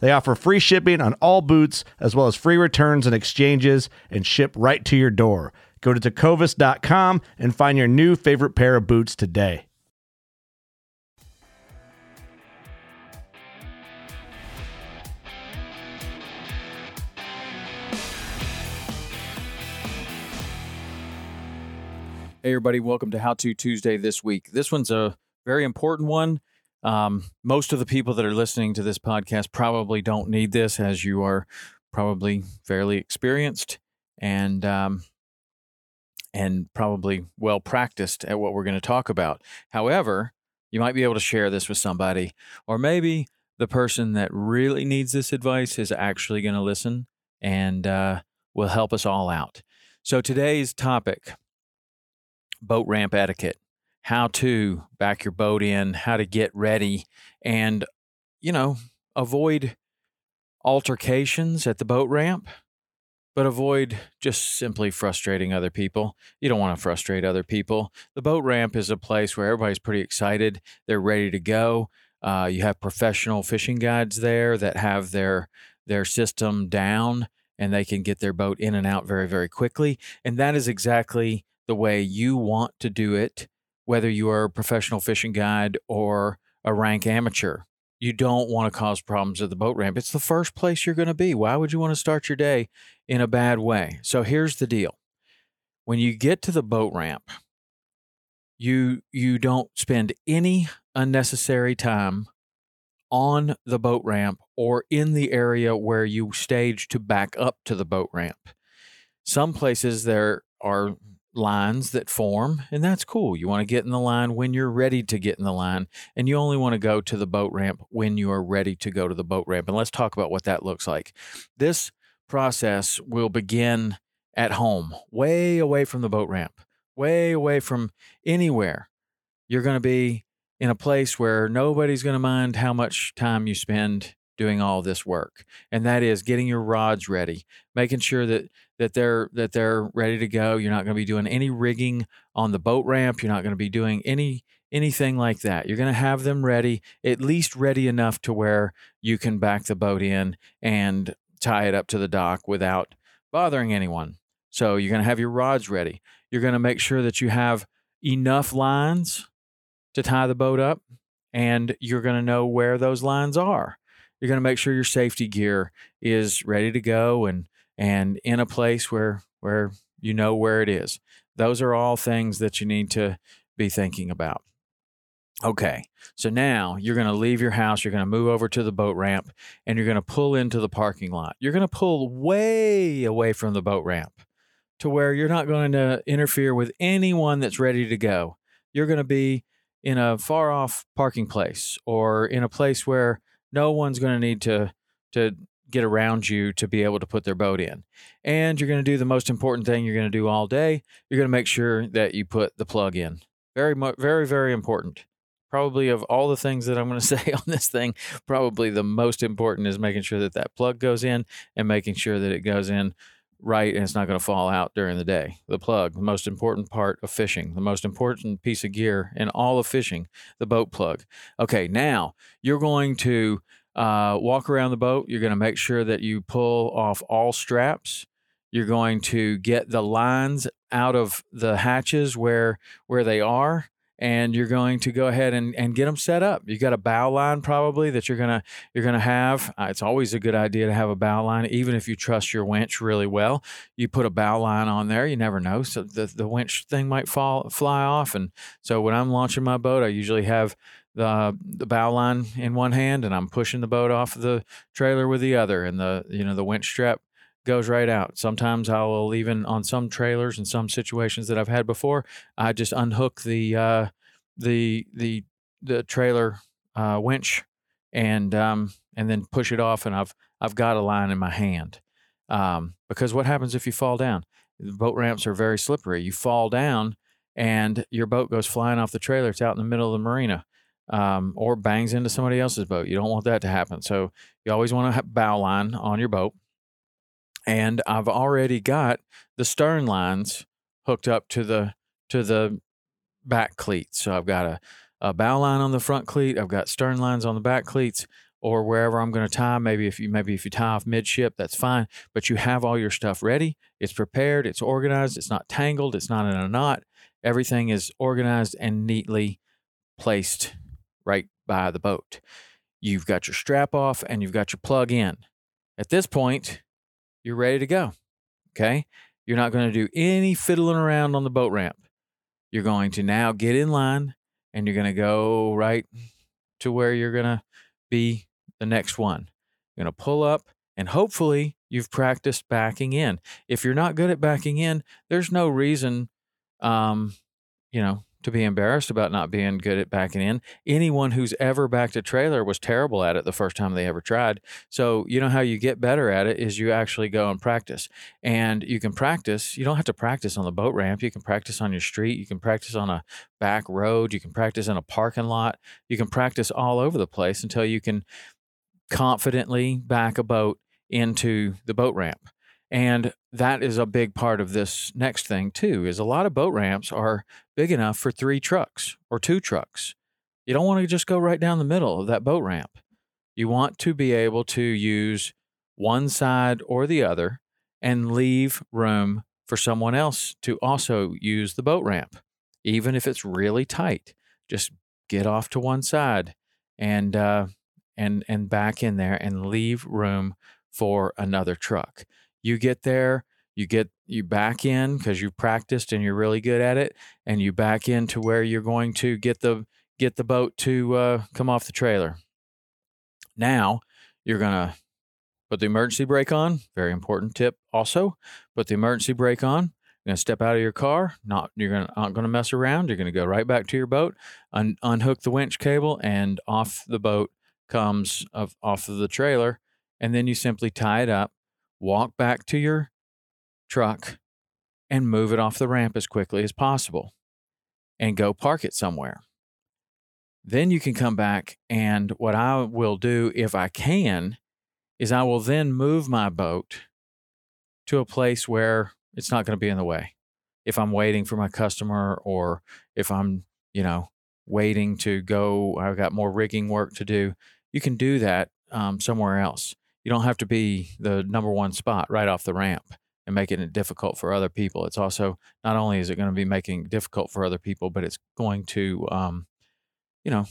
They offer free shipping on all boots, as well as free returns and exchanges, and ship right to your door. Go to tecovas.com and find your new favorite pair of boots today. Hey, everybody, welcome to How To Tuesday this week. This one's a very important one. Um, most of the people that are listening to this podcast probably don't need this, as you are probably fairly experienced and um, and probably well practiced at what we're going to talk about. However, you might be able to share this with somebody, or maybe the person that really needs this advice is actually going to listen and uh, will help us all out. So today's topic: boat ramp etiquette how to back your boat in, how to get ready, and, you know, avoid altercations at the boat ramp, but avoid just simply frustrating other people. You don't want to frustrate other people. The boat ramp is a place where everybody's pretty excited, they're ready to go. Uh, you have professional fishing guides there that have their their system down and they can get their boat in and out very very quickly and that is exactly the way you want to do it whether you are a professional fishing guide or a rank amateur. You don't want to cause problems at the boat ramp. It's the first place you're going to be. Why would you want to start your day in a bad way? So here's the deal. When you get to the boat ramp, you you don't spend any unnecessary time on the boat ramp or in the area where you stage to back up to the boat ramp. Some places there are lines that form, and that's cool. You want to get in the line when you're ready to get in the line, and you only want to go to the boat ramp when you are ready to go to the boat ramp. And let's talk about what that looks like. This process will begin at home, way away from the boat ramp, way away from anywhere. You're going to be in a place where nobody's going to mind how much time you spend doing all this work and that is getting your rods ready making sure that that they're that they're ready to go. You're not going to be doing any rigging on the boat ramp. You're not going to be doing any anything like that. You're going to have them ready at least ready enough to where you can back the boat in and tie it up to the dock without bothering anyone. So you're going to have your rods ready. You're going to make sure that you have enough lines to tie the boat up and you're going to know where those lines are. You're going to make sure your safety gear is ready to go and and in a place where where you know where it is. Those are all things that you need to be thinking about. Okay, so now you're going to leave your house, you're going to move over to the boat ramp, and you're going to pull into the parking lot. You're going to pull way away from the boat ramp to where you're not going to interfere with anyone that's ready to go. You're going to be in a far off parking place or in a place where no one's going to need to to get around you to be able to put their boat in. And you're going to do the most important thing you're going to do all day. You're going to make sure that you put the plug in. Very very very important. Probably of all the things that I'm going to say on this thing, probably the most important is making sure that that plug goes in and making sure that it goes in right and it's not going to fall out during the day. The plug, the most important part of fishing, the most important piece of gear in all of fishing, the boat plug. Okay, now you're going to uh, walk around the boat. You're going to make sure that you pull off all straps. You're going to get the lines out of the hatches where where they are and you're going to go ahead and, and get them set up. You got a bow line probably that you're gonna you're gonna have. Uh, it's always a good idea to have a bow line, even if you trust your winch really well. You put a bow line on there. You never know, so the the winch thing might fall fly off. And so when I'm launching my boat, I usually have the the bow line in one hand and I'm pushing the boat off the trailer with the other, and the you know the winch strap goes right out. Sometimes I will even on some trailers and some situations that I've had before, I just unhook the uh, the the the trailer uh, winch and um, and then push it off, and I've I've got a line in my hand. Um, because what happens if you fall down? The boat ramps are very slippery. You fall down, and your boat goes flying off the trailer. It's out in the middle of the marina. Um, or bangs into somebody else's boat. You don't want that to happen. So you always want to have bow line on your boat and I've already got the stern lines hooked up to the to the back cleats. So I've got a, a bow line on the front cleat. I've got stern lines on the back cleats, or wherever I'm going to tie. Maybe if you maybe if you tie off midship, that's fine. But you have all your stuff ready. It's prepared. It's organized. It's not tangled. It's not in a knot. Everything is organized and neatly placed right by the boat. You've got your strap off and you've got your plug in. At this point, you're ready to go. Okay. You're not going to do any fiddling around on the boat ramp. You're going to now get in line and you're going to go right to where you're going to be the next one. You're going to pull up and hopefully you've practiced backing in. If you're not good at backing in, there's no reason, um, you know, to be embarrassed about not being good at backing in. Anyone who's ever backed a trailer was terrible at it the first time they ever tried. So, you know how you get better at it is you actually go and practice. And you can practice, you don't have to practice on the boat ramp. You can practice on your street. You can practice on a back road. You can practice in a parking lot. You can practice all over the place until you can confidently back a boat into the boat ramp. And that is a big part of this next thing too is a lot of boat ramps are big enough for three trucks or two trucks. You don't want to just go right down the middle of that boat ramp. You want to be able to use one side or the other and leave room for someone else to also use the boat ramp. Even if it's really tight, just get off to one side and uh, and and back in there and leave room for another truck. You get there, you get you back in because you practiced and you're really good at it, and you back into where you're going to get the get the boat to uh, come off the trailer. Now you're gonna put the emergency brake on. Very important tip. Also, put the emergency brake on. You're gonna step out of your car. Not you're gonna not gonna mess around. You're gonna go right back to your boat. Un, unhook the winch cable and off the boat comes of, off of the trailer, and then you simply tie it up walk back to your truck and move it off the ramp as quickly as possible and go park it somewhere. Then you can come back, and what I will do if I can is I will then move my boat to a place where it's not going to be in the way. If I'm waiting for my customer or if I'm, you know, waiting to go, I've got more rigging work to do, you can do that um, somewhere else you don't have to be the number one spot right off the ramp and making it difficult for other people. It's also not only is it going to be making difficult for other people, but it's going to, um, you know,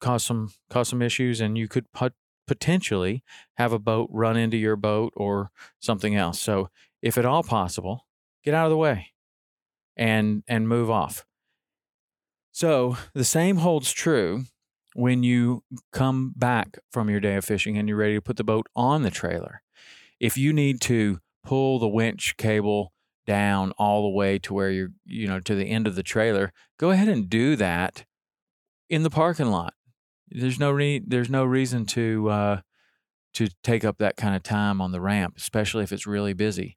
cause some cause some issues, and you could put, potentially have a boat run into your boat or something else. So, if at all possible, get out of the way and and move off. So the same holds true when you come back from your day of fishing and you're ready to put the boat on the trailer. If you need to pull the winch cable down all the way to where you're, you know, to the end of the trailer, go ahead and do that in the parking lot. There's no re- there's no reason to uh, to take up that kind of time on the ramp, especially if it's really busy.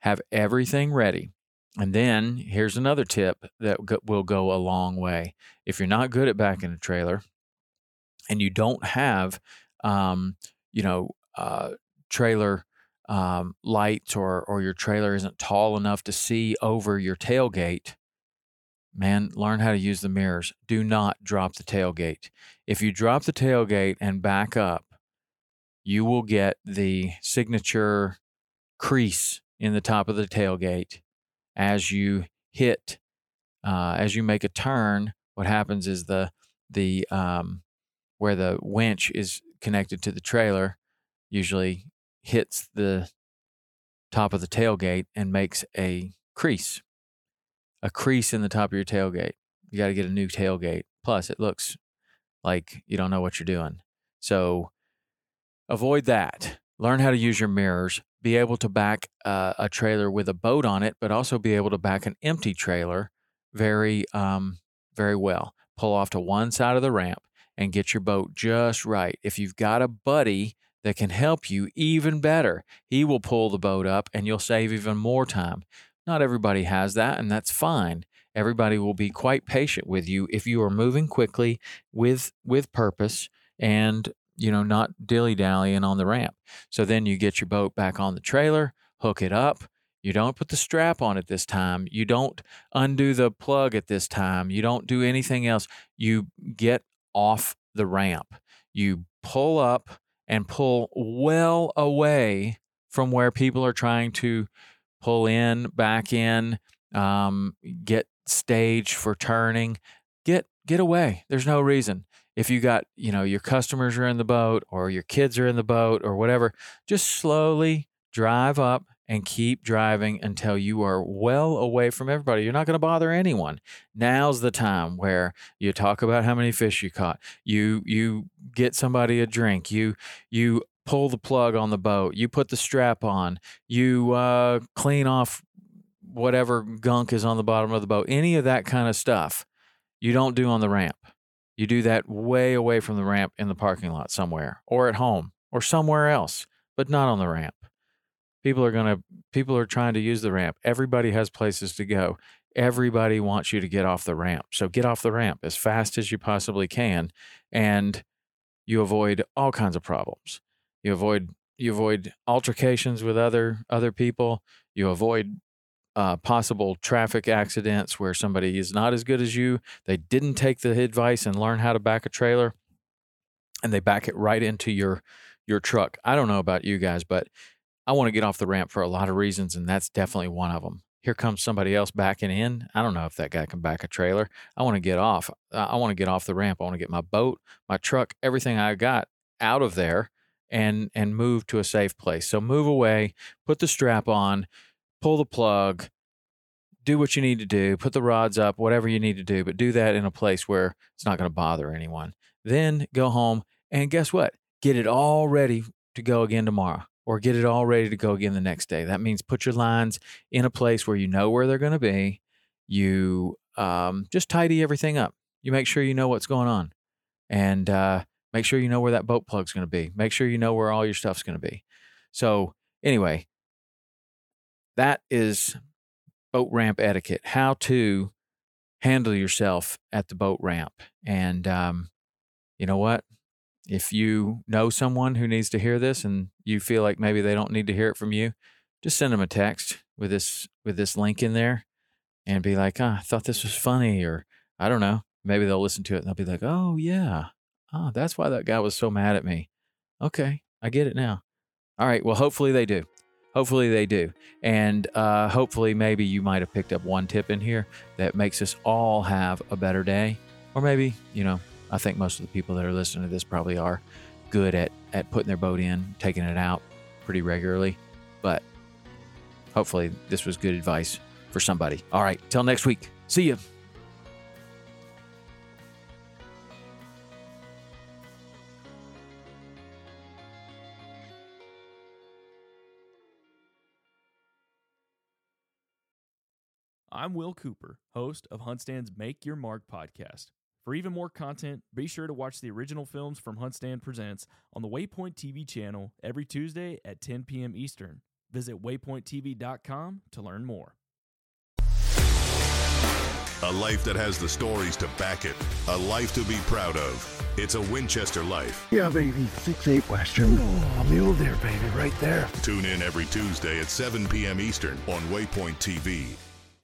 Have everything ready. And then here's another tip that will go a long way. If you're not good at backing a trailer, and you don't have, um, you know, uh, trailer um, lights or or your trailer isn't tall enough to see over your tailgate, man, learn how to use the mirrors. Do not drop the tailgate. If you drop the tailgate and back up, you will get the signature crease in the top of the tailgate as you hit uh, as you make a turn what happens is the the um, where the winch is connected to the trailer usually hits the top of the tailgate and makes a crease a crease in the top of your tailgate. You got to get a new tailgate. Plus it looks like you don't know what you're doing. So avoid that. Learn how to use your mirrors. Be able to back uh, a trailer with a boat on it but also be able to back an empty trailer very um, very well. Pull off to one side of the ramp and get your boat just right if you've got a buddy that can help you even better he will pull the boat up and you'll save even more time not everybody has that and that's fine everybody will be quite patient with you if you are moving quickly with with purpose and you know not dilly dallying on the ramp so then you get your boat back on the trailer hook it up you don't put the strap on it this time. You don't undo the plug at this time. You don't do anything else. You get off the ramp. You pull up and pull well away from where people are trying to pull in, back in, um, get stage for turning. Get get away. There's no reason. If you got, you know, your customers are in the boat or your kids are in the boat or whatever, just slowly drive up and keep driving until you are well away from everybody. You're not going to bother anyone. Now's the time where you talk about how many fish you caught. You you get somebody a drink. You you pull the plug on the boat. You put the strap on. You uh, clean off whatever gunk is on the bottom of the boat. Any of that kind of stuff you don't do on the ramp. You do that way away from the ramp in the parking lot somewhere or at home or somewhere else, but not on the ramp people are going to people are trying to use the ramp. Everybody has places to go. Everybody wants you to get off the ramp. So get off the ramp as fast as you possibly can and you avoid all kinds of problems. You avoid you avoid altercations with other other people. You avoid uh, possible traffic accidents where somebody is not as good as you. They didn't take the advice and learn how to back a trailer and they back it right into your your truck. I don't know about you guys but I want to get off the ramp for a lot of reasons, and that's definitely one of them. Here comes somebody else backing in. I don't know if that guy can back a trailer. I want to get off. Uh, I want to get off the ramp. I want to get my boat, my truck, everything I got out of there and and move to a safe place. So move away, put the strap on, pull the plug, do what you need to do, put the rods up, whatever you need to do, but do that in a place where it's not going to bother anyone. Then go home and guess what? Get it all ready to go again tomorrow or get it all ready to go again the next day. That means put your lines in a place where you know where they're going to be. You um, just tidy everything up. You make sure you know what's going on, and uh, make sure you know where that boat plug's going to be. Make sure you know where all your stuff's going to be. So anyway, that is boat ramp etiquette. How to handle yourself at the boat ramp, and um, you know what? If you know someone who needs to hear this and you feel like maybe they don't need to hear it from you, just send them a text with this with this link in there and be like, oh, I thought this was funny or I don't know. Maybe they'll listen to it and they'll be like, "Oh yeah. Oh, that's why that guy was so mad at me." Okay, I get it now. All right, well, hopefully they do. Hopefully they do. And uh, hopefully maybe you might have picked up one tip in here that makes us all have a better day. Or maybe, you know, I think most of the people that are listening to this probably are good at, at putting their boat in, taking it out pretty regularly. But hopefully, this was good advice for somebody. All right, till next week. See you. I'm Will Cooper, host of Huntstand's Make Your Mark podcast. For even more content, be sure to watch the original films from Huntstand Presents on the Waypoint TV channel every Tuesday at 10 p.m. Eastern. Visit waypointtv.com to learn more. A life that has the stories to back it. A life to be proud of. It's a Winchester life. Yeah, baby. Six eight Western. Oh, mule deer, baby, right there. Tune in every Tuesday at 7 p.m. Eastern on Waypoint TV